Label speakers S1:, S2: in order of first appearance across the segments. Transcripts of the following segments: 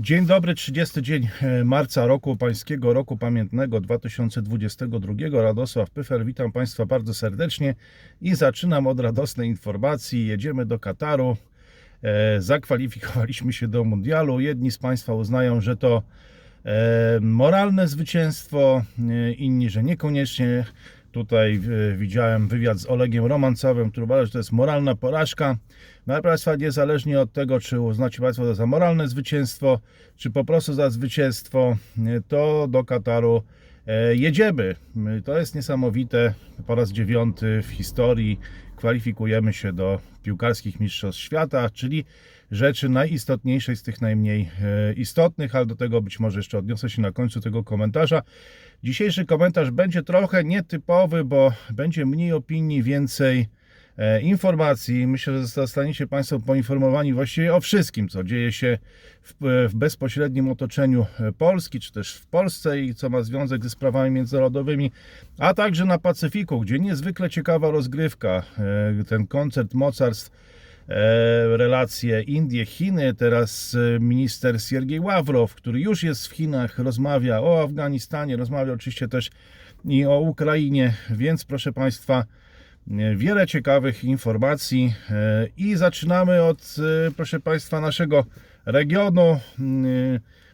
S1: Dzień dobry, 30 dzień e, marca roku pańskiego, roku pamiętnego 2022. Radosław Pyfer, witam Państwa bardzo serdecznie i zaczynam od radosnej informacji. Jedziemy do Kataru. E, Zakwalifikowaliśmy się do mundialu. Jedni z Państwa uznają, że to e, moralne zwycięstwo, inni, że niekoniecznie. Tutaj e, widziałem wywiad z Olegiem Romancowym, który uważa, że to jest moralna porażka. No ale Państwa, niezależnie od tego, czy uznacie Państwo to za moralne zwycięstwo, czy po prostu za zwycięstwo, e, to do Kataru e, jedziemy. My- To jest niesamowite. Po raz dziewiąty w historii kwalifikujemy się do piłkarskich mistrzostw świata, czyli rzeczy najistotniejszej z tych najmniej e, istotnych, ale do tego być może jeszcze odniosę się na końcu tego komentarza. Dzisiejszy komentarz będzie trochę nietypowy, bo będzie mniej opinii, więcej e, informacji. Myślę, że zostaniecie Państwo poinformowani właściwie o wszystkim, co dzieje się w, w bezpośrednim otoczeniu e, Polski, czy też w Polsce i co ma związek ze sprawami międzynarodowymi, a także na Pacyfiku, gdzie niezwykle ciekawa rozgrywka, e, ten koncert mocarstw e, relacje Indie, Chiny. Teraz e, minister Siergiej Ławrow, który już jest w Chinach, rozmawia o Afganistanie, rozmawia oczywiście też i o Ukrainie, więc proszę Państwa, e, wiele ciekawych informacji e, i zaczynamy od, e, proszę Państwa, naszego regionu.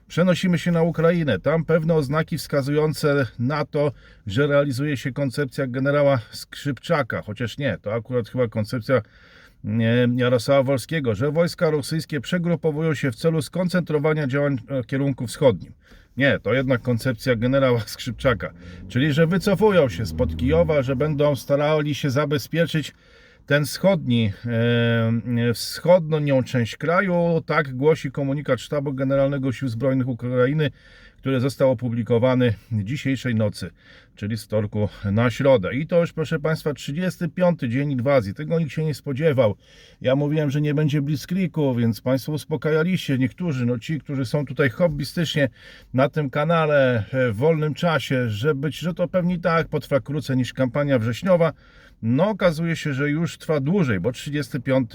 S1: Przenosimy się na Ukrainę. Tam pewne oznaki wskazujące na to, że realizuje się koncepcja generała Skrzypczaka, chociaż nie, to akurat chyba koncepcja Jarosława Wolskiego, że wojska rosyjskie przegrupowują się w celu skoncentrowania działań w kierunku wschodnim. Nie, to jednak koncepcja generała Skrzypczaka, czyli że wycofują się spod Kijowa, że będą starali się zabezpieczyć ten wschodni, e, wschodnią część kraju, tak głosi komunikat Sztabu Generalnego Sił Zbrojnych Ukrainy, który został opublikowany dzisiejszej nocy, czyli z wtorku na środę. I to już, proszę Państwa, 35 dzień inwazji. Tego nikt się nie spodziewał. Ja mówiłem, że nie będzie blitzkriegu, więc Państwo uspokajaliście. Niektórzy, no ci, którzy są tutaj hobbystycznie na tym kanale e, w wolnym czasie, że być, że to pewnie tak potrwa krócej niż kampania wrześniowa. No, okazuje się, że już trwa dłużej, bo 35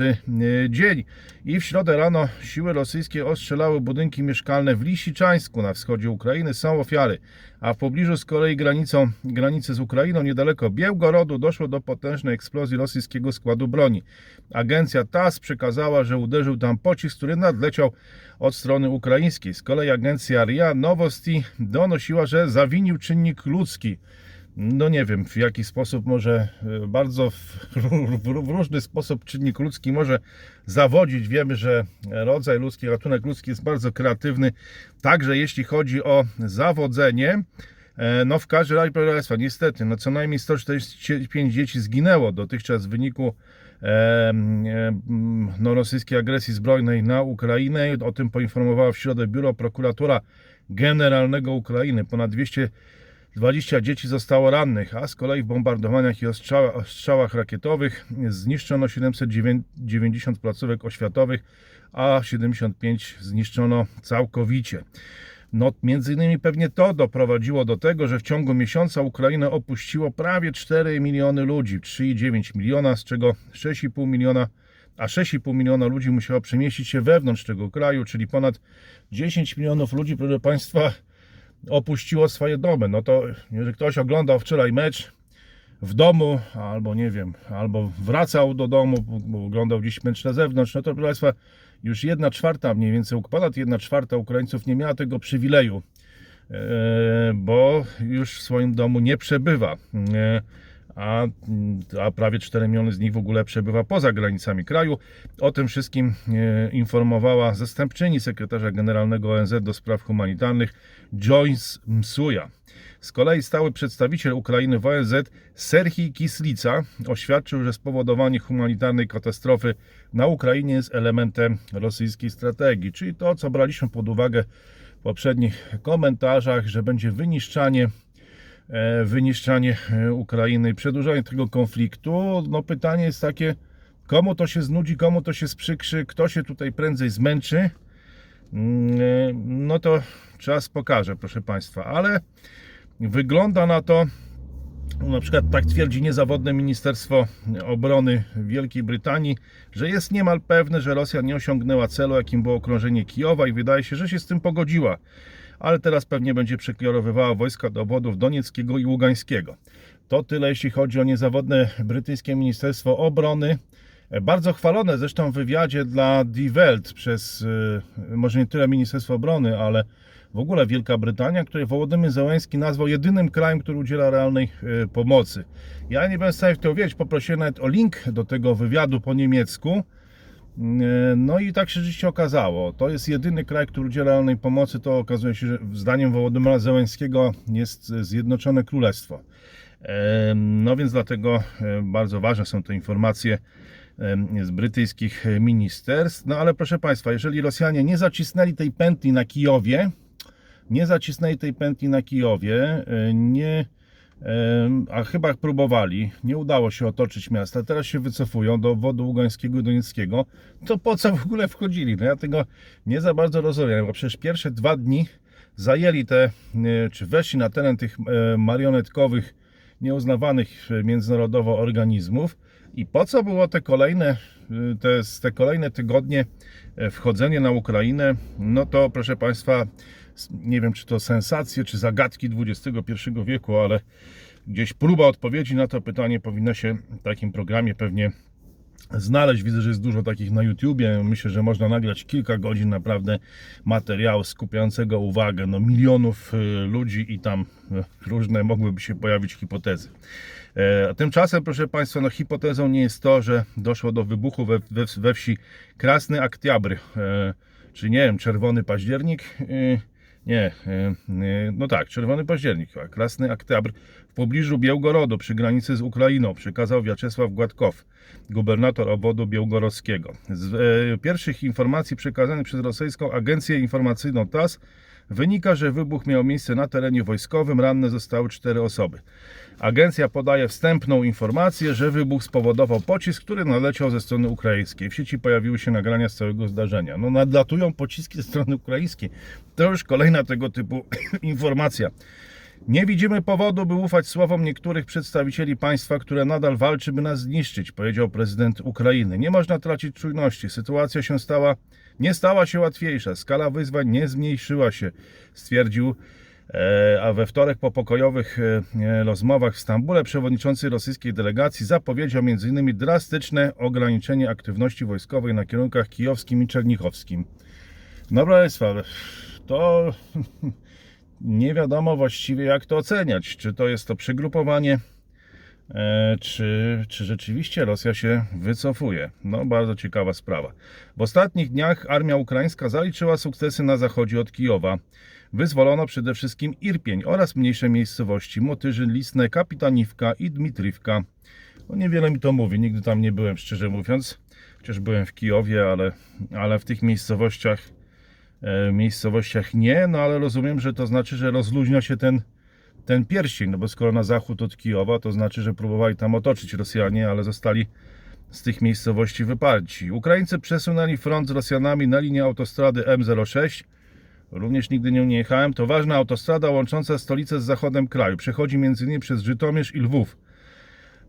S1: dzień. I w środę rano siły rosyjskie ostrzelały budynki mieszkalne w Lisiczańsku na wschodzie Ukrainy. Są ofiary. A w pobliżu z kolei granicą, granicy z Ukrainą, niedaleko Białgorodu, doszło do potężnej eksplozji rosyjskiego składu broni. Agencja TASS przekazała, że uderzył tam pocisk, który nadleciał od strony ukraińskiej. Z kolei agencja RIA Nowosti donosiła, że zawinił czynnik ludzki. No nie wiem w jaki sposób może e, bardzo w, w, w różny sposób czynnik ludzki może zawodzić. Wiemy, że rodzaj ludzki, gatunek ludzki jest bardzo kreatywny, także jeśli chodzi o zawodzenie. E, No w każdym razie, proszę Państwa, niestety, no co najmniej 145 dzieci zginęło dotychczas w wyniku e, e, no, rosyjskiej agresji zbrojnej na Ukrainę. O tym poinformowała w środę Biuro Prokuratura Generalnego Ukrainy. Ponad 200 20 dzieci zostało rannych, a z kolei w bombardowaniach i ostrzałach, ostrzałach rakietowych zniszczono 790 placówek oświatowych, a 75 zniszczono całkowicie. No, między innymi pewnie to doprowadziło do tego, że w ciągu miesiąca Ukrainę opuściło prawie 4 miliony ludzi, 3,9 miliona, z czego 6,5 miliona, a 6,5 miliona ludzi musiało przemieścić się wewnątrz tego kraju, czyli ponad 10 milionów ludzi, proszę Państwa, opuściło swoje domy. No to jeżeli ktoś oglądał wczoraj mecz w domu, albo nie wiem, albo wracał do domu, bo oglądał gdzieś mecz na zewnątrz, no to proszę Państwa, już jedna czwarta mniej więcej, ponad jedna czwarta Ukraińców nie miała tego przywileju, e, bo już w swoim domu nie przebywa. A, a prawie 4 miliony z nich w ogóle przebywa poza granicami kraju. O tym wszystkim e, informowała zastępczyni sekretarza generalnego ONZ do spraw humanitarnych Joyce Msuja. Z kolei stały przedstawiciel Ukrainy w ONZ Serhii Kislica oświadczył, że spowodowanie humanitarnej katastrofy na Ukrainie jest elementem rosyjskiej strategii, czyli to, co braliśmy pod uwagę w poprzednich komentarzach, że będzie wyniszczanie wyniszczanie e, Ukrainy przedłużanie tego konfliktu. No pytanie jest takie, komu to się znudzi, komu to się sprzykrzy, kto się tutaj prędzej zmęczy. Mm, e, No to czas pokaże, proszę Państwa, ale wygląda na to, na przykład tak twierdzi niezawodne Ministerstwo Obrony Wielkiej Brytanii, że jest niemal pewne, że Rosja nie osiągnęła celu, jakim było okrążenie Kijowa i wydaje się, że się z tym pogodziła. Ale teraz pewnie będzie przekierowywała wojska do obwodów Donieckiego i Ługańskiego. To tyle, jeśli chodzi o niezawodne brytyjskie Ministerstwo Obrony. Bardzo chwalone zresztą w wywiadzie dla Die Welt przez, y, może nie tyle Ministerstwo Obrony, ale w ogóle Wielka Brytania, której Wołodymyr Zełenski nazwał jedynym krajem, który udziela realnej y, pomocy. Ja nie będę w stanie w to uwierzyć, poprosiłem nawet o link do tego wywiadu po niemiecku. Y, No i tak się rzeczywiście okazało. To jest jedyny kraj, który udziela realnej pomocy. To okazuje się, że zdaniem Wołodymyra Zełenskiego jest Zjednoczone Królestwo. Em, No więc dlatego e, bardzo ważne są te informacje z brytyjskich ministerstw. No ale proszę Państwa, jeżeli Rosjanie nie zacisnęli tej pętli na Kijowie, nie zacisnęli tej pętli na Kijowie, e, nie, a chyba próbowali, nie udało się otoczyć miasta, teraz się wycofują do obwodu Ługańskiego i Donieckiego, to po co w ogóle wchodzili? No ja tego nie za bardzo rozumiem, bo przecież pierwsze dwa dni zajęli te, e, czy weszli na teren tych e, marionetkowych, nieuznawanych e, międzynarodowo organizmów. I po co było te kolejne, te, te kolejne tygodnie wchodzenie na Ukrainę, no to proszę Państwa, nie wiem czy to sensacje, czy zagadki XXI wieku, ale gdzieś próba odpowiedzi na to pytanie powinna się w takim programie pewnie znaleźć. Widzę, że jest dużo takich na YouTubie. Myślę, że można nagrać kilka godzin naprawdę materiału skupiającego uwagę no, milionów y, ludzi i tam y, różne mogłyby się pojawić hipotezy. E, A tymczasem, proszę Państwa, no, hipotezą nie jest to, że doszło do wybuchu we, we, we wsi Krasny Aktiabr, e, czy nie wiem, Czerwony Październik. E, nie, e, e, no tak, Czerwony Październik, Krasny Aktiabr w pobliżu Białgorodu przy granicy z Ukrainą przekazał Wiaczesław Gładkow, gubernator obwodu białgorodzkiego. Z e, pierwszych informacji przekazanych przez rosyjską agencję informacyjną TASS wynika, że wybuch miał miejsce na terenie wojskowym, ranne zostały cztery osoby. Agencja podaje wstępną informację, że wybuch spowodował pocisk, który naleciał ze strony ukraińskiej. W sieci pojawiły się nagrania z całego zdarzenia. No nadlatują pociski ze strony ukraińskiej. To już kolejna tego typu informacja. Nie widzimy powodu, by ufać słowom niektórych przedstawicieli państwa, które nadal walczy, by nas zniszczyć, powiedział prezydent Ukrainy. Nie można tracić czujności. Sytuacja się stała, nie stała się łatwiejsza. Skala wyzwań nie zmniejszyła się, stwierdził. E, A we wtorek po pokojowych e, e, rozmowach w Stambule przewodniczący rosyjskiej delegacji zapowiedział m.in. drastyczne ograniczenie aktywności wojskowej na kierunkach kijowskim i czernichowskim. No Państwa, to nie wiadomo właściwie jak to oceniać. Czy to jest to przygrupowanie, e, czy, czy rzeczywiście Rosja się wycofuje. No bardzo ciekawa sprawa. W ostatnich dniach armia ukraińska zaliczyła sukcesy na zachodzie od Kijowa. Wyzwolono przede wszystkim Irpień oraz mniejsze miejscowości Motyżyn, Lisne, Kapitaniwka i Dmitrywka. No niewiele mi to mówi, nigdy tam nie byłem szczerze mówiąc. Chociaż byłem w Kijowie, ale, ale w tych miejscowościach e, miejscowościach nie, no ale rozumiem, że to znaczy, że rozluźnia się ten, ten pierścień, no bo skoro na zachód od Kijowa, to znaczy, że próbowali tam otoczyć Rosjanie, ale zostali z tych miejscowości wyparci. Ukraińcy przesunęli front z Rosjanami na linię autostrady M06. Również nigdy nią nie jechałem. To ważna autostrada łącząca stolicę z zachodem kraju. Przechodzi m.in. przez Żytomierz i Lwów.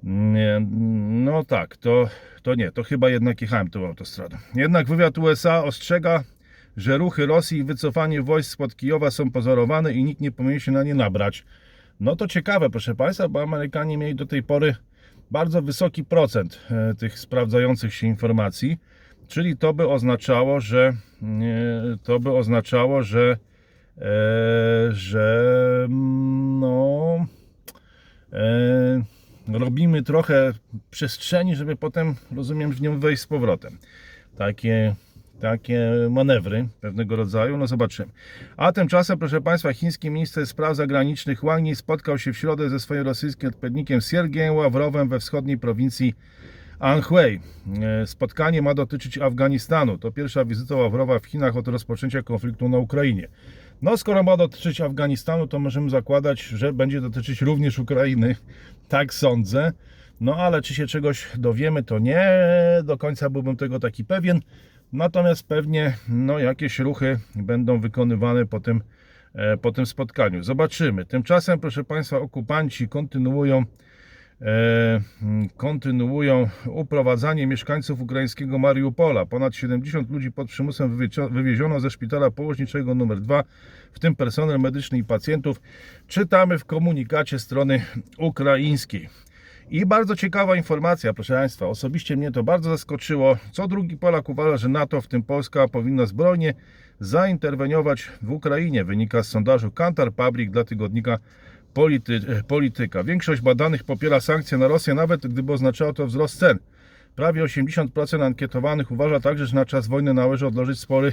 S1: No tak, to, to nie, to chyba jednak jechałem tą autostradą. Jednak wywiad USA ostrzega, że ruchy Rosji i wycofanie wojsk spod Kijowa są pozorowane i nikt nie powinien się na nie nabrać. No to ciekawe, proszę Państwa, bo Amerykanie mieli do tej pory bardzo wysoki procent e, tych sprawdzających się informacji, czyli to by oznaczało, że to by oznaczało, że e, że mm, no e, robimy trochę przestrzeni, żeby potem, rozumiem, w nią wejść z powrotem. Takie, takie manewry pewnego rodzaju, no zobaczymy. A tymczasem, proszę Państwa, chiński minister spraw zagranicznych Wang Yi spotkał się w środę ze swoim rosyjskim odpowiednikiem Siergiejem Ławrowem we wschodniej prowincji Anhui. E, Spotkanie ma dotyczyć Afganistanu. To pierwsza wizyta Ławrowa w Chinach od rozpoczęcia konfliktu na Ukrainie. No, skoro ma dotyczyć Afganistanu, to możemy zakładać, że będzie dotyczyć również Ukrainy. Tak sądzę. No, ale czy się czegoś dowiemy, to nie do końca byłbym tego taki pewien. Natomiast pewnie no, jakieś ruchy będą wykonywane po tym e, po tym spotkaniu. Zobaczymy. Tymczasem, proszę Państwa, okupanci kontynuują e, kontynuują uprowadzanie mieszkańców ukraińskiego Mariupola. Ponad 70 ludzi pod przymusem wywiezio- wywieziono ze szpitala położniczego nr 2, w tym personel medyczny i pacjentów. Czytamy w komunikacie strony ukraińskiej. I bardzo ciekawa informacja, proszę Państwa. Osobiście mnie to bardzo zaskoczyło. Co drugi Polak uważa, że NATO, w tym Polska, powinna zbrojnie zainterweniować w Ukrainie. Wynika z sondażu Kantar Public dla tygodnika Polity, Polityka. Większość badanych popiera sankcje na Rosję, nawet gdyby oznaczało to wzrost cen. Prawie 80% ankietowanych uważa także, że na czas wojny należy odłożyć spory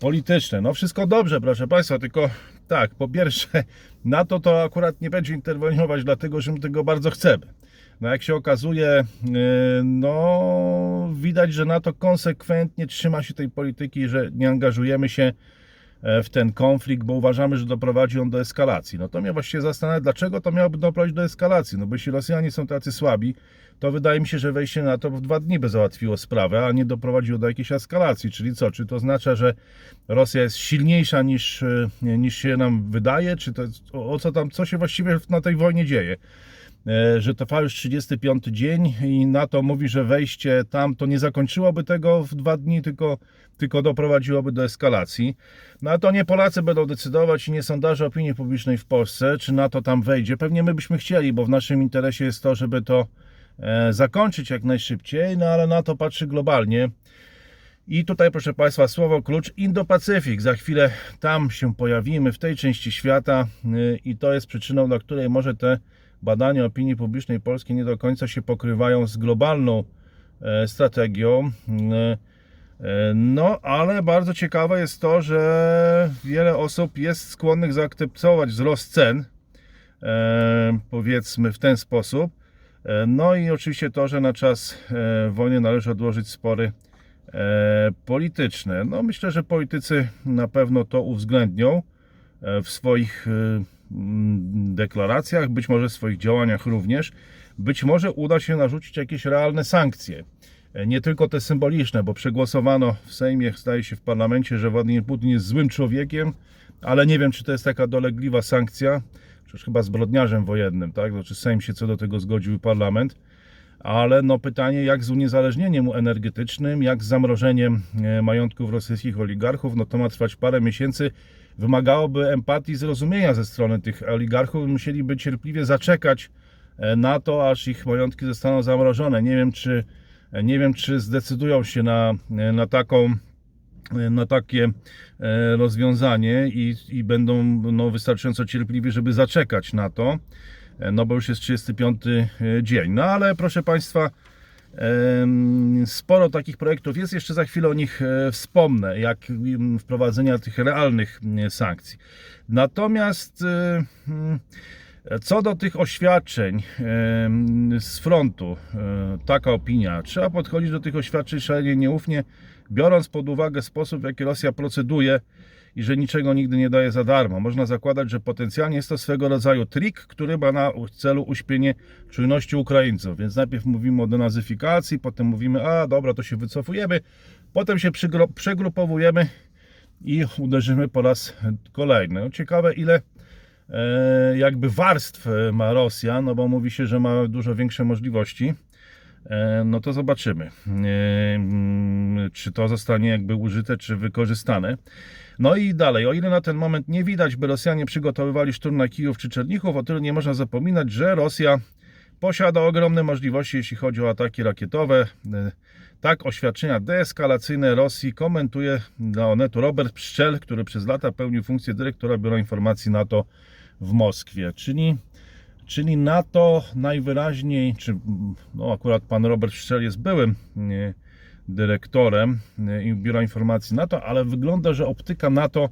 S1: polityczne. No wszystko dobrze, proszę Państwa, tylko tak, po pierwsze, NATO to akurat nie będzie interweniować, dlatego że my tego bardzo chcemy. No jak się okazuje, yy, no widać, że NATO konsekwentnie trzyma się tej polityki, że nie angażujemy się e, w ten konflikt, bo uważamy, że doprowadzi on do eskalacji. No to mnie właściwie zastanawia, dlaczego to miałoby doprowadzić do eskalacji. No bo jeśli Rosjanie są tacy słabi, to wydaje mi się, że wejście na to w dwa dni by załatwiło sprawę, a nie doprowadziło do jakiejś eskalacji. Czyli co? Czy to oznacza, że Rosja jest silniejsza niż, e, niż się nam wydaje? Czy to o co tam, co się właściwie na tej wojnie dzieje? E, że trwa już 35 dzień i NATO mówi, że wejście tam to nie zakończyłoby tego w dwa dni, tylko, tylko doprowadziłoby do eskalacji. No a to nie Polacy będą decydować i nie sondaże opinii publicznej w Polsce, czy NATO tam wejdzie. Pewnie my byśmy chcieli, bo w naszym interesie jest to, żeby to e, zakończyć jak najszybciej, no ale NATO patrzy globalnie. I tutaj, proszę Państwa, słowo klucz Indo-Pacyfik. Za chwilę tam się pojawimy, w tej części świata, y, i to jest przyczyną, dla której może te badania opinii publicznej polskiej nie do końca się pokrywają z globalną e, strategią. Y, e, No, ale bardzo ciekawe jest to, że wiele osób jest skłonnych zaakceptować wzrost cen, e, powiedzmy w ten sposób. E, No i oczywiście to, że na czas e, wojny należy odłożyć spory e, polityczne. No myślę, że politycy na pewno to uwzględnią e, w swoich e, deklaracjach, być może w swoich działaniach również. Być może uda się narzucić jakieś realne sankcje. E, Nie tylko te symboliczne, bo przegłosowano w Sejmie, zdaje się w parlamencie, że Władimir Putin jest złym człowiekiem, ale nie wiem, czy to jest taka dolegliwa sankcja, przecież chyba zbrodniarzem wojennym, tak? Znaczy Sejm się co do tego zgodził parlament ale no pytanie jak z uniezależnieniem energetycznym, jak z zamrożeniem e, majątków rosyjskich oligarchów, no to ma trwać parę miesięcy. Wymagałoby empatii zrozumienia ze strony tych oligarchów. Musieliby cierpliwie zaczekać e, na to, aż ich majątki zostaną zamrożone. Nie wiem, czy, e, nie wiem, czy zdecydują się na, e, na taką na takie rozwiązanie i, i będą no, wystarczająco cierpliwi, żeby zaczekać na to, no bo już jest 35 dzień. No ale proszę Państwa, sporo takich projektów jest, jeszcze za chwilę o nich e, wspomnę, jak wprowadzenia tych realnych sankcji. Natomiast e, mm, co do tych oświadczeń z frontu, e, taka opinia, trzeba podchodzić do tych oświadczeń szalenie nieufnie, biorąc pod uwagę sposób, w jaki Rosja proceduje i że niczego nigdy nie daje za darmo. Można zakładać, że potencjalnie jest to swego rodzaju trik, który ma na celu uśpienie czujności Ukraińców. Więc najpierw mówimy o denazyfikacji, potem mówimy, a dobra, to się wycofujemy, potem się przegrupowujemy i uderzymy po raz kolejny. No, ciekawe, ile e, jakby warstw e, ma Rosja, no bo mówi się, że ma dużo większe możliwości. E, No to zobaczymy, czy to zostanie jakby użyte, czy wykorzystane. No i dalej, o ile na ten moment nie widać, by Rosjanie przygotowywali szturm na Kijów czy Czernichów, o tyle nie można zapominać, że Rosja posiada ogromne możliwości, jeśli chodzi o ataki rakietowe. E, Tak, oświadczenia deeskalacyjne Rosji komentuje dla Onetu Robert Pszczel, który przez lata pełnił funkcję dyrektora Biura Informacji NATO w Moskwie. Czyli, czyli NATO najwyraźniej, czy no akurat pan Robert Pszczel jest byłym nie, dyrektorem nie, Biura Informacji NATO, ale wygląda, że optyka NATO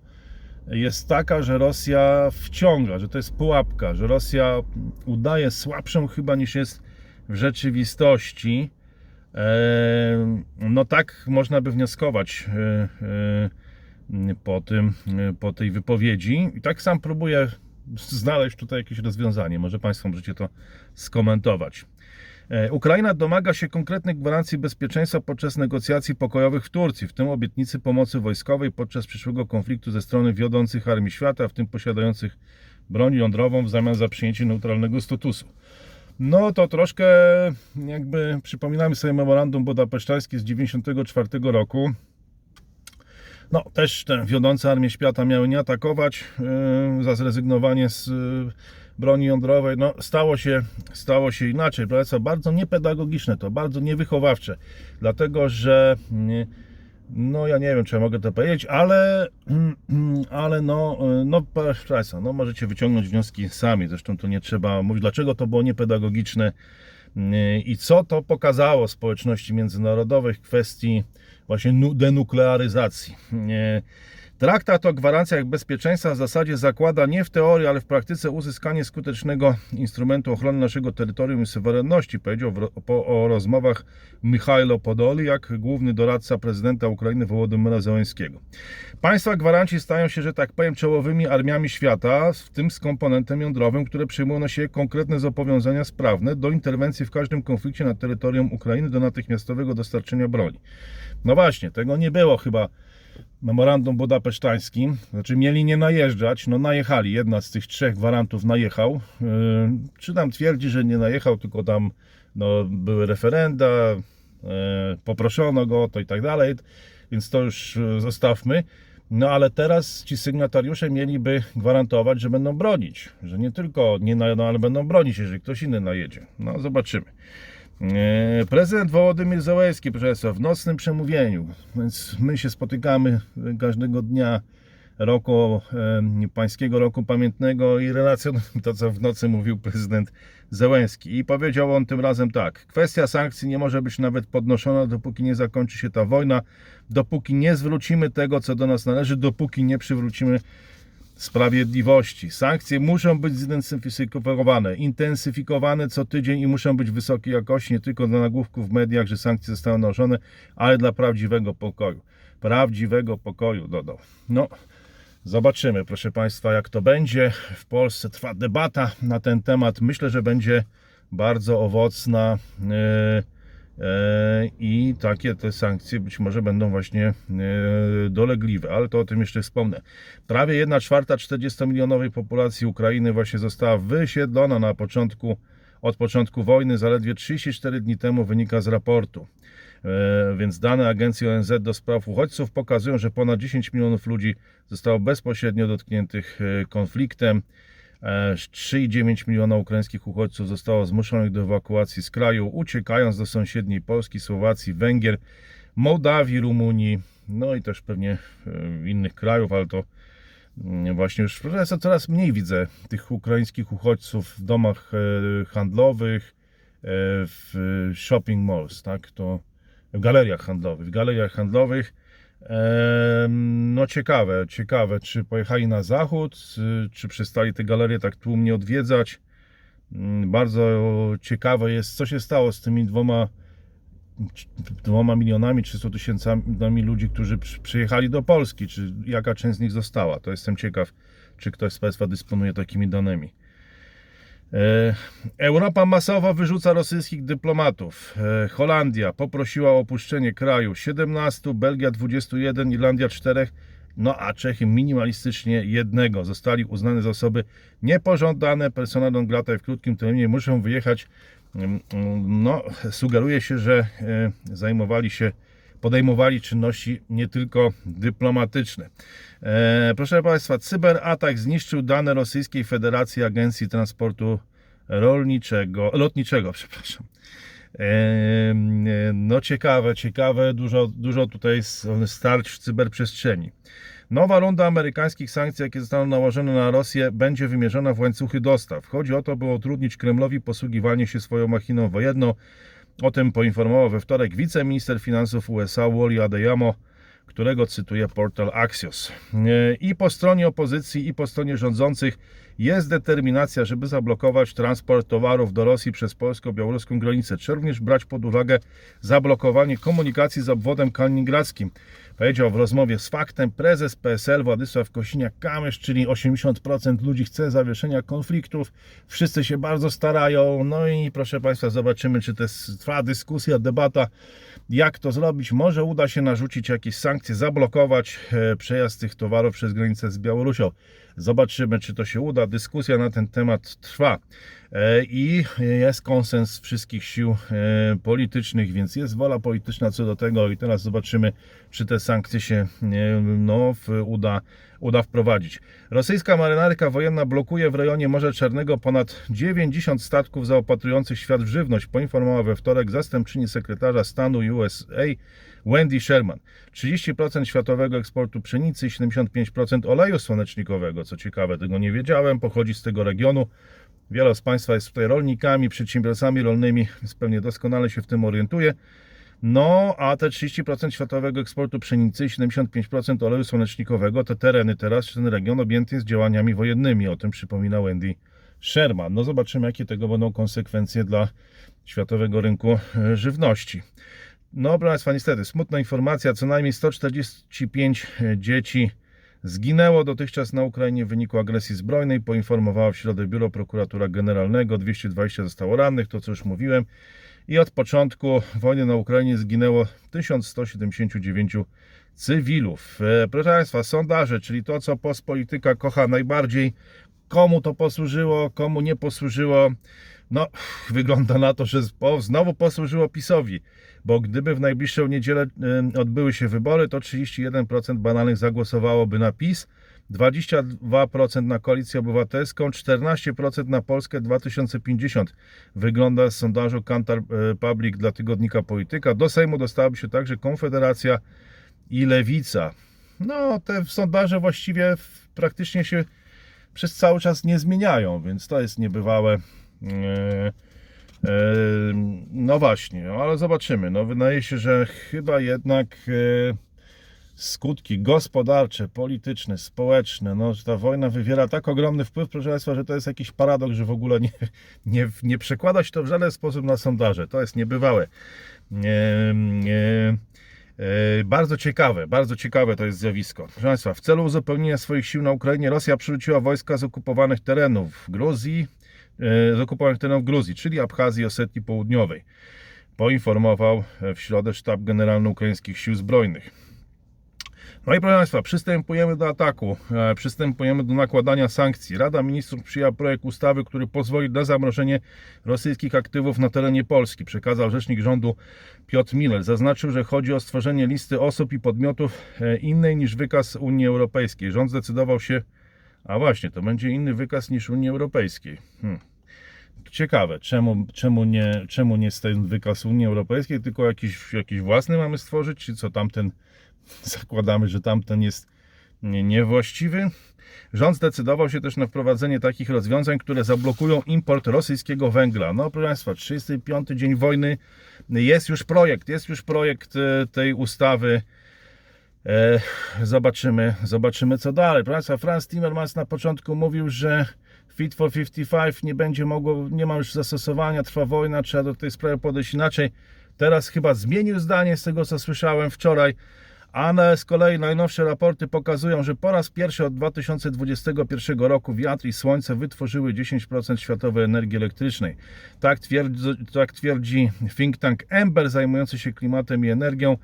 S1: jest taka, że Rosja wciąga, że to jest pułapka, że Rosja udaje słabszą chyba niż jest w rzeczywistości. E, No tak można by wnioskować e, e, po, tym, e, po tej wypowiedzi. I tak sam próbuję znaleźć tutaj jakieś rozwiązanie. Może Państwo możecie to skomentować. E, Ukraina domaga się konkretnych gwarancji bezpieczeństwa podczas negocjacji pokojowych w Turcji, w tym obietnicy pomocy wojskowej podczas przyszłego konfliktu ze strony wiodących armii świata, w tym posiadających broń jądrową w zamian za przyjęcie neutralnego statusu. No to troszkę jakby przypominamy sobie memorandum budapesztańskie z 1994 roku. No też te wiodące armie świata miały nie atakować yy, za zrezygnowanie z yy, broni jądrowej. No stało się, stało się inaczej. Co bardzo niepedagogiczne to, bardzo niewychowawcze. Dlatego, że yy, no ja nie wiem, czy ja mogę to powiedzieć, ale, ale no, no, proszę Państwa, no możecie wyciągnąć wnioski sami, zresztą tu nie trzeba mówić, dlaczego to było niepedagogiczne i co to pokazało społeczności międzynarodowej w kwestii właśnie nu- denuklearyzacji. Traktat o gwarancjach bezpieczeństwa w zasadzie zakłada nie w teorii, ale w praktyce uzyskanie skutecznego instrumentu ochrony naszego terytorium i suwerenności, powiedział po, o rozmowach Michailo Podoli, jak główny doradca prezydenta Ukrainy Wołodymyra Zełenskiego. Państwa gwaranci stają się, że tak powiem, czołowymi armiami świata, w tym z komponentem jądrowym, które przyjmują na siebie konkretne zobowiązania sprawne do interwencji w każdym konflikcie na terytorium Ukrainy do natychmiastowego dostarczenia broni. No właśnie, tego nie było chyba memorandum budapesztańskim, znaczy mieli nie najeżdżać, no najechali, jedna z tych trzech gwarantów najechał, yy, czy tam twierdzi, że nie najechał, tylko tam no, były referenda, yy, poproszono go o to i tak dalej, więc to już yy, zostawmy. No ale teraz ci sygnatariusze mieliby gwarantować, że będą bronić, że nie tylko nie no, ale będą bronić, jeżeli ktoś inny najedzie. No zobaczymy. E, Prezydent Wołodymyr proszę Państwa, w nocnym przemówieniu, więc my się spotykamy każdego dnia roku, e, pańskiego roku pamiętnego i relacjonujemy to, co w nocy mówił prezydent Zełenski. I powiedział on tym razem tak, kwestia sankcji nie może być nawet podnoszona, dopóki nie zakończy się ta wojna, dopóki nie zwrócimy tego, co do nas należy, dopóki nie przywrócimy sprawiedliwości. Sankcje muszą być zintensyfikowane, intensyfikowane co tydzień i muszą być wysokiej jakości, nie tylko dla nagłówków w mediach, że sankcje zostały nałożone, ale dla prawdziwego pokoju. Prawdziwego pokoju, dodał. No, zobaczymy, proszę Państwa, jak to będzie. W Polsce trwa debata na ten temat. Myślę, że będzie bardzo owocna. Yy, i takie te sankcje być może będą właśnie e, dolegliwe, ale to o tym jeszcze wspomnę. Prawie 1 czwarta 40-milionowej populacji Ukrainy właśnie została wysiedlona na początku, od początku wojny, zaledwie 34 dni temu wynika z raportu. E, Więc dane Agencji ONZ do spraw uchodźców pokazują, że ponad 10 milionów ludzi zostało bezpośrednio dotkniętych e, konfliktem. E, 3,9 miliona ukraińskich uchodźców zostało zmuszonych do ewakuacji z kraju, uciekając do sąsiedniej Polski, Słowacji, Węgier, Mołdawii, Rumunii, no i też pewnie e, innych krajów, ale to mm, właśnie już coraz mniej widzę tych ukraińskich uchodźców w domach e, handlowych, e, w shopping malls, tak, to w galeriach handlowych. W galeriach handlowych No ciekawe, ciekawe, czy pojechali na zachód, czy- czy przestali te galerie tak tłumnie odwiedzać. Mm, Bardzo ciekawe jest, co się stało z tymi dwoma, dwoma milionami, 300 tysięcami ludzi, którzy przy- przyjechali do Polski, czy jaka część z nich została. To jestem ciekaw, czy ktoś z Państwa dysponuje takimi danymi. E, Europa masowo wyrzuca rosyjskich dyplomatów. E, Holandia poprosiła o opuszczenie kraju 17, Belgia 21, Irlandia 4, no a Czechy minimalistycznie jednego. Zostali uznane za osoby niepożądane, persona non grata w krótkim terminie muszą wyjechać. Mm, mm, No, sugeruje się, że e, zajmowali się podejmowali czynności nie tylko dyplomatyczne. E, proszę Państwa, cyberatak zniszczył dane Rosyjskiej Federacji Agencji Transportu Rolniczego, Lotniczego, przepraszam. E, no ciekawe, ciekawe, dużo, dużo tutaj starć w cyberprzestrzeni. Nowa runda amerykańskich sankcji, jakie zostaną nałożone na Rosję, będzie wymierzona w łańcuchy dostaw. Chodzi o to, by utrudnić Kremlowi posługiwanie się swoją machiną wojenną. O tym poinformował we wtorek wiceminister finansów USA Wally Adeyemo, którego cytuje portal Axios. E, I po stronie opozycji, i po stronie rządzących jest determinacja, żeby zablokować transport towarów do Rosji przez polsko-białoruską granicę, czy również brać pod uwagę zablokowanie komunikacji z obwodem kaliningradzkim. Powiedział w rozmowie z faktem prezes PSL Władysław Kosiniak-Kamysz, czyli 80% ludzi chce zawieszenia konfliktów. Wszyscy się bardzo starają. No i proszę Państwa, zobaczymy, czy to jest, trwa dyskusja, debata, jak to zrobić. Może uda się narzucić jakieś sankcje, zablokować e, przejazd tych towarów przez granicę z Białorusią. Zobaczymy, czy to się uda. Dyskusja na ten temat trwa E, i jest konsens wszystkich sił e, politycznych, więc jest wola polityczna co do tego i teraz zobaczymy, czy te sankcje się no, uda, uda wprowadzić. Rosyjska marynarka wojenna blokuje w rejonie Morza Czarnego ponad 90 statków zaopatrujących świat w żywność, poinformowała we wtorek zastępczyni sekretarza stanu USA Wendy Sherman. 30% światowego eksportu pszenicy i 75% oleju słonecznikowego, co ciekawe, tego nie wiedziałem, pochodzi z tego regionu. Wiele z Państwa jest tutaj rolnikami, przedsiębiorcami rolnymi, więc pewnie doskonale się w tym orientuje. No, a te 30% światowego eksportu pszenicy i 75% oleju słonecznikowego, te tereny teraz, ten region objęty jest działaniami wojennymi. O tym przypomina Wendy Sherman. No, zobaczymy, jakie tego będą konsekwencje dla światowego rynku żywności. No, proszę Państwa, niestety, smutna informacja, co najmniej 145 dzieci zginęło. Dotychczas na Ukrainie w wyniku agresji zbrojnej, poinformowała w środę Biuro Prokuratura Generalnego, 220 zostało rannych, to co już mówiłem, i od początku wojny na Ukrainie zginęło 1179 cywilów. E, Proszę Państwa, sondaże, czyli to, co postpolityka kocha najbardziej, komu to posłużyło, komu nie posłużyło, no, wygląda na to, że znowu posłużyło PiSowi, bo gdyby w najbliższą niedzielę odbyły się wybory, to 31% badanych zagłosowałoby na PiS, 22% na Koalicję Obywatelską, 14% na Polskę 2050. Wygląda z sondażu Kantar y, Public dla tygodnika Polityka. Do Sejmu dostałaby się także Konfederacja i Lewica. No, te sondaże właściwie praktycznie się przez cały czas nie zmieniają, więc to jest niebywałe. E, e, No właśnie, no ale zobaczymy. No wydaje się, że chyba jednak e, skutki gospodarcze, polityczne, społeczne, no, że ta wojna wywiera tak ogromny wpływ, proszę Państwa, że to jest jakiś paradoks, że w ogóle nie, nie, nie przekłada się to w żaden sposób na sondaże. To jest niebywałe. E, E, Bardzo ciekawe, bardzo ciekawe to jest zjawisko. Proszę Państwa, w celu uzupełnienia swoich sił na Ukrainie Rosja przerzuciła wojska z okupowanych terenów Gruzji, e, z okupowanych terenów Gruzji, czyli Abchazji i Osetii Południowej. Poinformował e, w środę sztab generalny ukraińskich sił zbrojnych. No i proszę Państwa, przystępujemy do ataku, e, przystępujemy do nakładania sankcji. Rada Ministrów przyjęła projekt ustawy, który pozwoli na zamrożenie rosyjskich aktywów na terenie Polski, przekazał rzecznik rządu Piotr Miller. Zaznaczył, że chodzi o stworzenie listy osób i podmiotów innej niż wykaz Unii Europejskiej. Rząd zdecydował się, a właśnie, to będzie inny wykaz niż Unii Europejskiej. Hmm. Ciekawe, czemu, czemu, nie, czemu nie jest ten wykaz Unii Europejskiej, tylko jakiś, jakiś własny mamy stworzyć, czy co tamten zakładamy, że tamten jest nie- niewłaściwy. Rząd zdecydował się też na wprowadzenie takich rozwiązań, które zablokują import rosyjskiego węgla. No, proszę Państwa, 35 dzień wojny jest już projekt, jest już projekt e, tej ustawy. E, Zobaczymy, zobaczymy co dalej. Państwa, Franz Timmermans na początku mówił, że Fit for 55 nie będzie mogło, nie ma już zastosowania, trwa wojna, trzeba do tej sprawy podejść inaczej. Teraz chyba zmienił zdanie z tego, co słyszałem wczoraj. A na- z kolei najnowsze raporty pokazują, że po raz pierwszy od 2021 roku wiatr i słońce wytworzyły 10% światowej energii elektrycznej. Tak twierdzi, tak twierdzi think tank Ember zajmujący się klimatem i energią.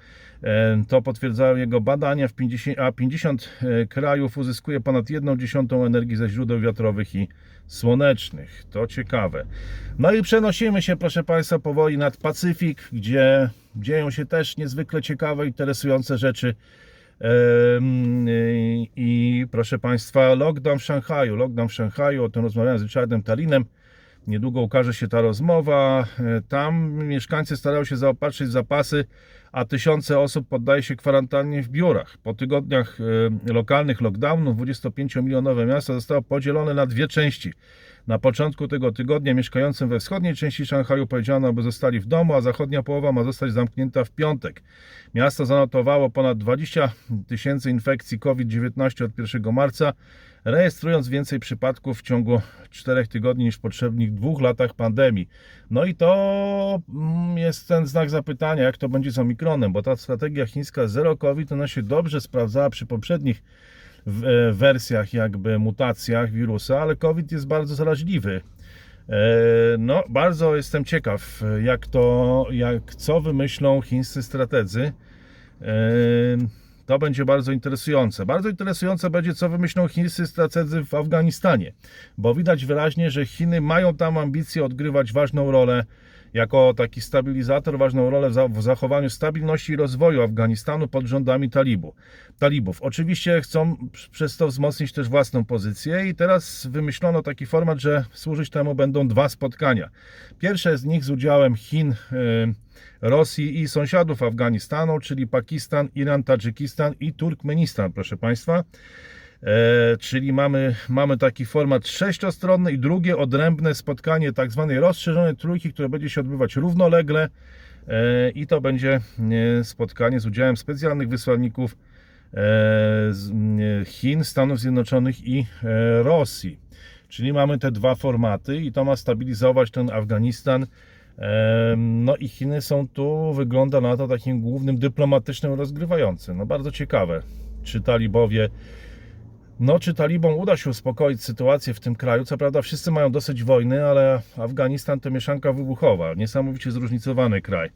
S1: E, To potwierdzają jego badania, w 50, a 50 e, krajów uzyskuje ponad 1 dziesiątą energii ze źródeł wiatrowych i słonecznych. To ciekawe. No i przenosimy się, proszę Państwa, powoli nad Pacyfik, gdzie dzieją się też niezwykle ciekawe, interesujące rzeczy. I proszę Państwa, lockdown w Szanghaju. Lockdown w Szanghaju, o tym rozmawiałem z Richardem Talinem. Niedługo ukaże się ta rozmowa. E, Tam mieszkańcy starają się zaopatrzyć w zapasy, a tysiące osób poddaje się kwarantannie w biurach. Po tygodniach e, lokalnych lockdownów 25-milionowe miasto zostało podzielone na dwie części. Na początku tego tygodnia mieszkającym we wschodniej części Szanghaju powiedziano, aby zostali w domu, a zachodnia połowa ma zostać zamknięta w piątek. Miasto zanotowało ponad 20 tysięcy infekcji COVID-19 od 1 marca, rejestrując więcej przypadków w ciągu 4 tygodni niż w poprzednich dwóch latach pandemii. No i to mm, jest ten znak zapytania, jak to będzie z Omikronem, bo ta strategia chińska zero COVID, ona się dobrze sprawdzała przy poprzednich e, wersjach, jakby mutacjach wirusa, ale COVID jest bardzo zaraźliwy. E, No, bardzo jestem ciekaw, jak to, jak co wymyślą chińscy strategzy. To będzie bardzo interesujące. Bardzo interesujące będzie, co wymyślą chińscy strategzy w Afganistanie, bo widać wyraźnie, że Chiny mają tam ambicje odgrywać ważną rolę jako taki stabilizator, ważną rolę w za- w zachowaniu stabilności i rozwoju Afganistanu pod rządami talibu, talibów. Oczywiście chcą przez to wzmocnić też własną pozycję i teraz wymyślono taki format, że służyć temu będą dwa spotkania. Pierwsze z nich z udziałem Chin, y, Rosji i sąsiadów Afganistanu, czyli Pakistan, Iran, Tadżykistan i Turkmenistan, proszę Państwa. E, czyli mamy, mamy taki format sześciostronny i drugie odrębne spotkanie tak zwanej rozszerzonej trójki, które będzie się odbywać równolegle e, i to będzie e, spotkanie z udziałem specjalnych wysłanników Chin, Stanów Zjednoczonych i Rosji. Czyli mamy te dwa formaty i to ma stabilizować ten Afganistan. No i Chiny są tu, wygląda na to, takim głównym dyplomatycznym rozgrywającym. No bardzo ciekawe, czy talibowie no, czy talibom uda się uspokoić sytuację w tym kraju? Co prawda, wszyscy mają dosyć wojny, ale Afganistan to mieszanka wybuchowa. Niesamowicie zróżnicowany kraj.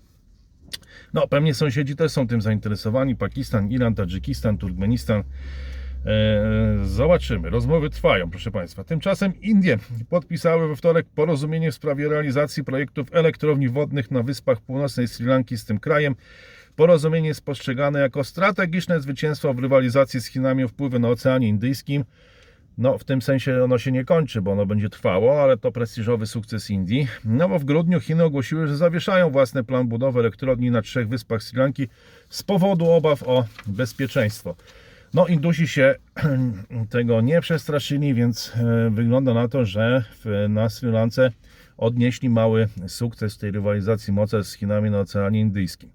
S1: No, pewnie sąsiedzi też są tym zainteresowani. Pakistan, Iran, Tadżykistan, Turkmenistan. Eee, Zobaczymy. Rozmowy trwają, proszę Państwa. Tymczasem Indie podpisały we wtorek porozumienie w sprawie realizacji projektów elektrowni wodnych na wyspach północnej Sri Lanki z tym krajem. Porozumienie jest postrzegane jako strategiczne zwycięstwo w rywalizacji z Chinami o wpływy na Oceanie Indyjskim. No, w tym sensie ono się nie kończy, bo ono będzie trwało, ale to prestiżowy sukces Indii. No bo w grudniu Chiny ogłosiły, że zawieszają własny plan budowy elektrowni na trzech wyspach Sri Lanki z powodu obaw o bezpieczeństwo. No, Indusi się tego nie przestraszyli, więc e, wygląda na to, że na Sri Lance odnieśli mały sukces w tej rywalizacji mocarstw z Chinami na Oceanie Indyjskim.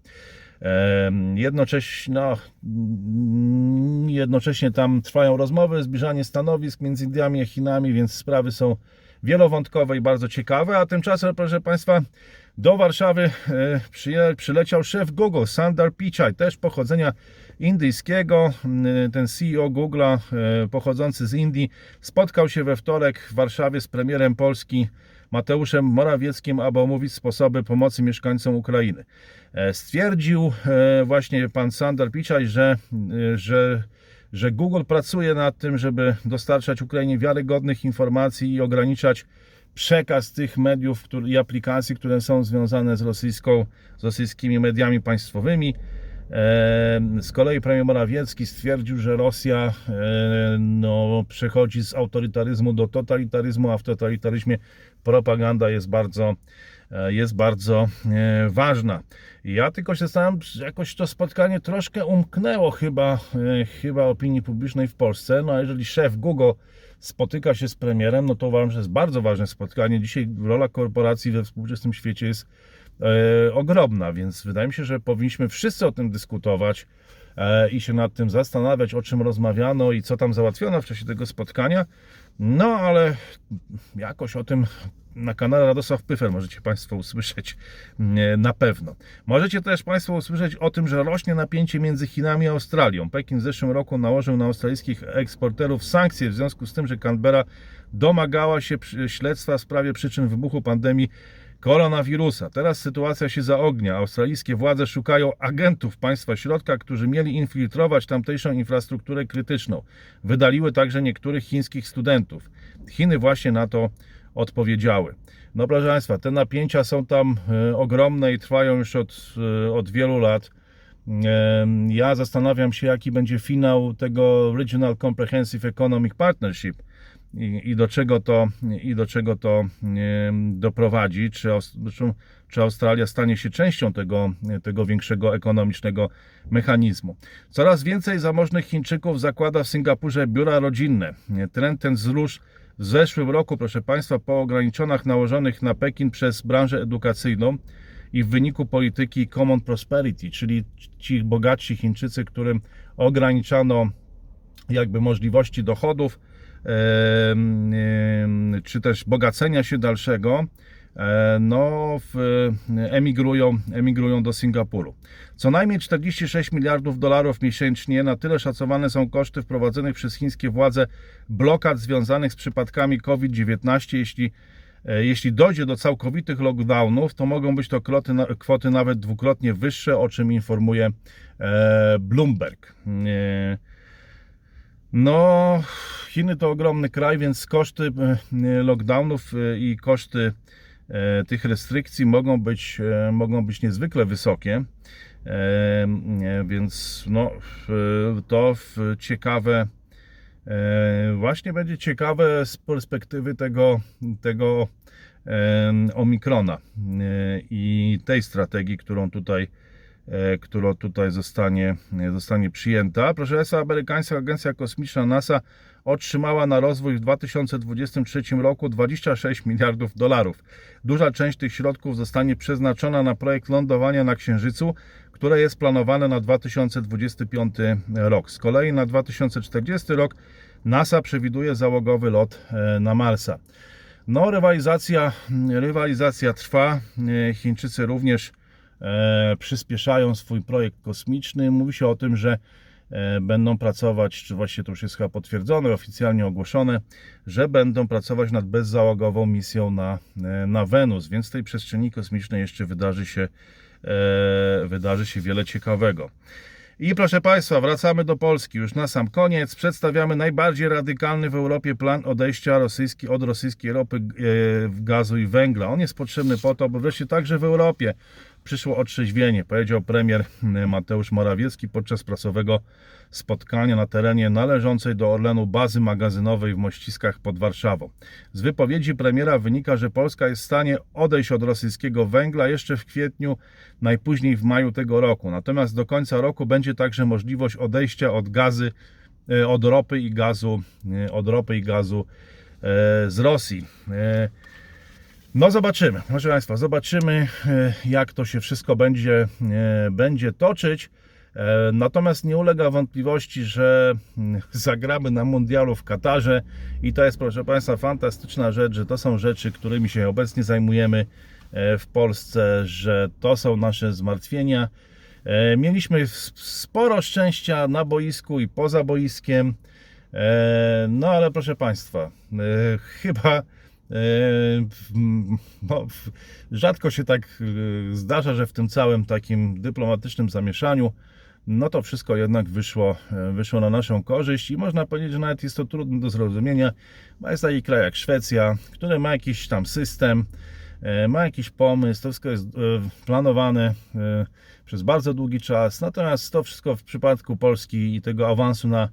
S1: Jednocześnie, no, mm, jednocześnie tam trwają rozmowy, zbliżanie stanowisk między Indiami a Chinami, więc sprawy są wielowątkowe i bardzo ciekawe. A tymczasem, proszę Państwa, do Warszawy e, przyleciał szef Google, Sundar Pichai, też pochodzenia indyjskiego. Mm, Ten CEO Google'a, e, pochodzący z Indii, spotkał się we wtorek w Warszawie z premierem Polski Mateuszem Morawieckim, aby omówić sposoby pomocy mieszkańcom Ukrainy. E, Stwierdził e, właśnie pan Sandar Pichaj, że, e, że, że Google pracuje nad tym, żeby dostarczać Ukrainie wiarygodnych informacji i ograniczać przekaz tych mediów i aplikacji, które są związane z, rosyjską, z rosyjskimi mediami państwowymi. Z kolei premier Morawiecki stwierdził, że Rosja no, przechodzi z autorytaryzmu do totalitaryzmu, a w totalitaryzmie propaganda jest bardzo, e, jest bardzo e, ważna. Ja tylko się że jakoś to spotkanie troszkę umknęło chyba, e, chyba opinii publicznej w Polsce. No a jeżeli szef Google spotyka się z premierem, no to uważam, że jest bardzo ważne spotkanie. Dzisiaj rola korporacji we współczesnym świecie jest ogromna, więc wydaje mi się, że powinniśmy wszyscy o tym dyskutować e, i się nad tym zastanawiać, o czym rozmawiano i co tam załatwiono w czasie tego spotkania. No ale jakoś o tym na kanale Radosław Pyfer możecie Państwo usłyszeć e, na pewno. Możecie też Państwo usłyszeć o tym, że rośnie napięcie między Chinami a Australią. Pekin w zeszłym roku nałożył na australijskich eksporterów sankcje w związku z tym, że Canberra domagała się śledztwa w sprawie przyczyn wybuchu pandemii koronawirusa. Teraz sytuacja się zaognia. Australijskie władze szukają agentów państwa środka, którzy mieli infiltrować tamtejszą infrastrukturę krytyczną. Wydaliły także niektórych chińskich studentów. Chiny właśnie na to odpowiedziały. No proszę Państwa, te napięcia są tam e, ogromne i trwają już od, e, od wielu lat. Em, Ja zastanawiam się, jaki będzie finał tego Regional Comprehensive Economic Partnership i, i do czego to, i do czego to doprowadzi. Czy, czy, Australia stanie się częścią tego, tego większego ekonomicznego mechanizmu. Coraz więcej zamożnych Chińczyków zakłada w Singapurze biura rodzinne. Trend ten wzrósł W zeszłym roku, proszę Państwa, po ograniczeniach nałożonych na Pekin przez branżę edukacyjną i w wyniku polityki Common Prosperity, czyli ci bogatsi Chińczycy, którym ograniczano jakby możliwości dochodów, czy też bogacenia się dalszego, e, no, emigrują, emigrują do Singapuru. Co najmniej 46 miliardów dolarów miesięcznie, na tyle szacowane są koszty wprowadzonych przez chińskie władze blokad związanych z przypadkami COVID-19. Jeśli, e, jeśli dojdzie do całkowitych lockdownów, to mogą być to kwoty, kwoty nawet dwukrotnie wyższe, o czym informuje e, Bloomberg. No, Chiny to ogromny kraj, więc koszty e, lockdownów e, i koszty e, tych restrykcji mogą być, mogą być niezwykle wysokie. Więc no, to ciekawe, właśnie będzie ciekawe z perspektywy tego, tego Omikrona i tej strategii, którą tutaj która tutaj zostanie, e, zostanie przyjęta. Proszę Państwa, amerykańska agencja kosmiczna NASA otrzymała na rozwój w 2023 roku 26 miliardów dolarów. Duża część tych środków zostanie przeznaczona na projekt lądowania na Księżycu, które jest planowane na 2025 rok. Z kolei na 2040 rok NASA przewiduje załogowy lot e, na Marsa. No, rywalizacja, rywalizacja trwa. E, Chińczycy również e, przyspieszają swój projekt kosmiczny. Mówi się o tym, że e, będą pracować, czy właściwie to już jest chyba potwierdzone, oficjalnie ogłoszone, że będą pracować nad bezzałogową misją na, e, na Wenus, więc w tej przestrzeni kosmicznej jeszcze wydarzy się, e, wydarzy się wiele ciekawego. I proszę Państwa, wracamy do Polski. Już na sam koniec przedstawiamy najbardziej radykalny w Europie plan odejścia rosyjski, od rosyjskiej ropy, e, gazu i węgla. On jest potrzebny po to, by wreszcie także w Europie przyszło otrzeźwienie, powiedział premier Mateusz Morawiecki podczas prasowego spotkania na terenie należącej do Orlenu bazy magazynowej w Mościskach pod Warszawą. Z wypowiedzi premiera wynika, że Polska jest w stanie odejść od rosyjskiego węgla jeszcze w kwietniu, najpóźniej w maju tego roku. Natomiast do końca roku będzie także możliwość odejścia od gazy, e, od ropy i gazu, e, od ropy i gazu e, z Rosji. No zobaczymy, proszę Państwa, zobaczymy e, jak to się wszystko będzie, e, będzie toczyć. E, Natomiast nie ulega wątpliwości, że mm, zagramy na mundialu w Katarze i to jest, proszę Państwa, fantastyczna rzecz, że to są rzeczy, którymi się obecnie zajmujemy w Polsce, że to są nasze zmartwienia. Mieliśmy sporo szczęścia na boisku i poza boiskiem, no ale proszę Państwa, chyba no, w- rzadko się tak e, zdarza, że w tym całym takim dyplomatycznym zamieszaniu no to wszystko jednak wyszło, e, wyszło na naszą korzyść i można powiedzieć, że nawet jest to trudne do zrozumienia, bo jest taki kraj jak Szwecja, który ma jakiś tam system, ma jakiś pomysł, to wszystko jest planowane przez bardzo długi czas, natomiast to wszystko w przypadku Polski i tego awansu na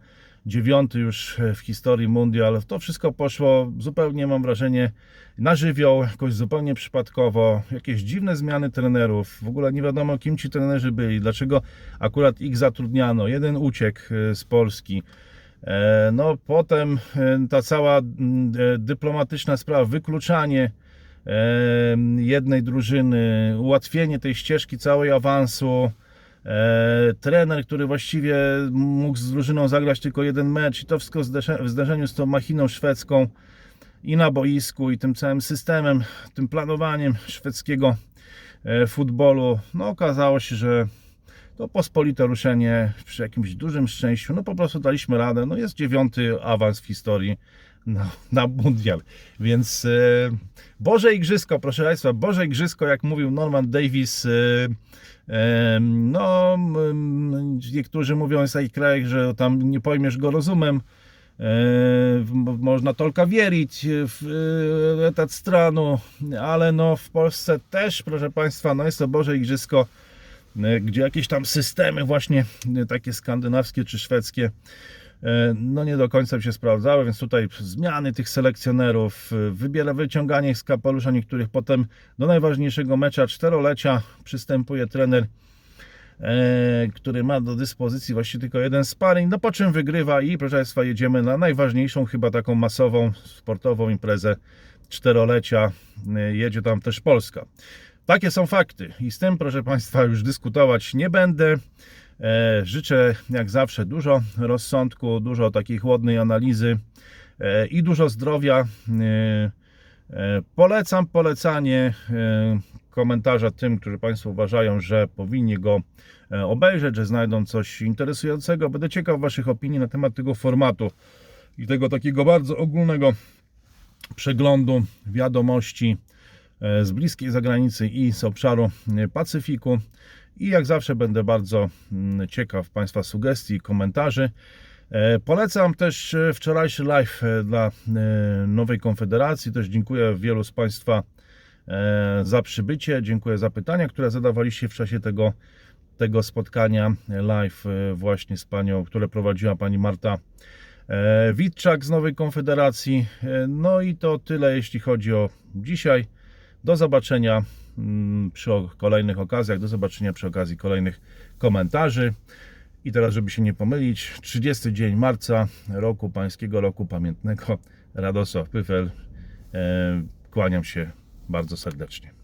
S1: dziewiąty już w historii mundial, to wszystko poszło zupełnie, mam wrażenie, na żywioł, jakoś zupełnie przypadkowo, jakieś dziwne zmiany trenerów, w ogóle nie wiadomo kim ci trenerzy byli, dlaczego akurat ich zatrudniano, jeden uciekł e, z Polski. E, No potem e, ta cała dyplomatyczna sprawa, wykluczanie jednej drużyny, ułatwienie tej ścieżki całej awansu, trener, który właściwie mógł z drużyną zagrać tylko jeden mecz i to wszystko w zderzeniu z tą machiną szwedzką i na boisku i tym całym systemem, tym planowaniem szwedzkiego e, futbolu, no okazało się, że to pospolite ruszenie przy jakimś dużym szczęściu, no po prostu daliśmy radę, no jest dziewiąty awans w historii na, na mundial, więc e, Boże Igrzysko, proszę Państwa, Boże Igrzysko, jak mówił Norman Davis, e, e, no niektórzy mówią w takich krajach, że tam nie pojmiesz go rozumem, E, można tylko wierzyć w e, tę stronę, ale no w Polsce też, proszę Państwa, no jest to Boże Igrzysko, gdzie jakieś tam systemy właśnie takie skandynawskie czy szwedzkie no nie do końca się sprawdzały, więc tutaj zmiany tych selekcjonerów, e, wybiera wyciąganie z kapelusza niektórych, potem do najważniejszego mecza czterolecia przystępuje trener e, który ma do dyspozycji właściwie tylko jeden sparring, no po czym wygrywa i proszę Państwa jedziemy na najważniejszą chyba taką masową sportową imprezę czterolecia, E, jedzie tam też Polska. Takie są fakty i z tym proszę Państwa już dyskutować nie będę. E, Życzę jak zawsze dużo rozsądku, dużo takiej chłodnej analizy e, i dużo zdrowia. E, Polecam polecanie komentarza tym, którzy Państwo uważają, że powinni go obejrzeć, że znajdą coś interesującego. Będę ciekaw Waszych opinii na temat tego formatu i tego takiego bardzo ogólnego przeglądu wiadomości z bliskiej zagranicy i z obszaru Pacyfiku. I jak zawsze będę bardzo mm, ciekaw Państwa sugestii i komentarzy. E, Polecam też e, wczorajszy live e, dla Nowej Konfederacji. Też dziękuję wielu z Państwa za przybycie. Dziękuję za pytania, które zadawaliście w czasie tego, tego spotkania live właśnie z Panią, które prowadziła Pani Marta Witczak z Nowej Konfederacji. No i to tyle, jeśli chodzi o dzisiaj. Do zobaczenia przy o- kolejnych okazjach, do zobaczenia przy okazji kolejnych komentarzy. I teraz, żeby się nie pomylić, 30 dzień marca roku pańskiego roku pamiętnego Radosław Pyfel. E, Kłaniam się bardzo serdecznie.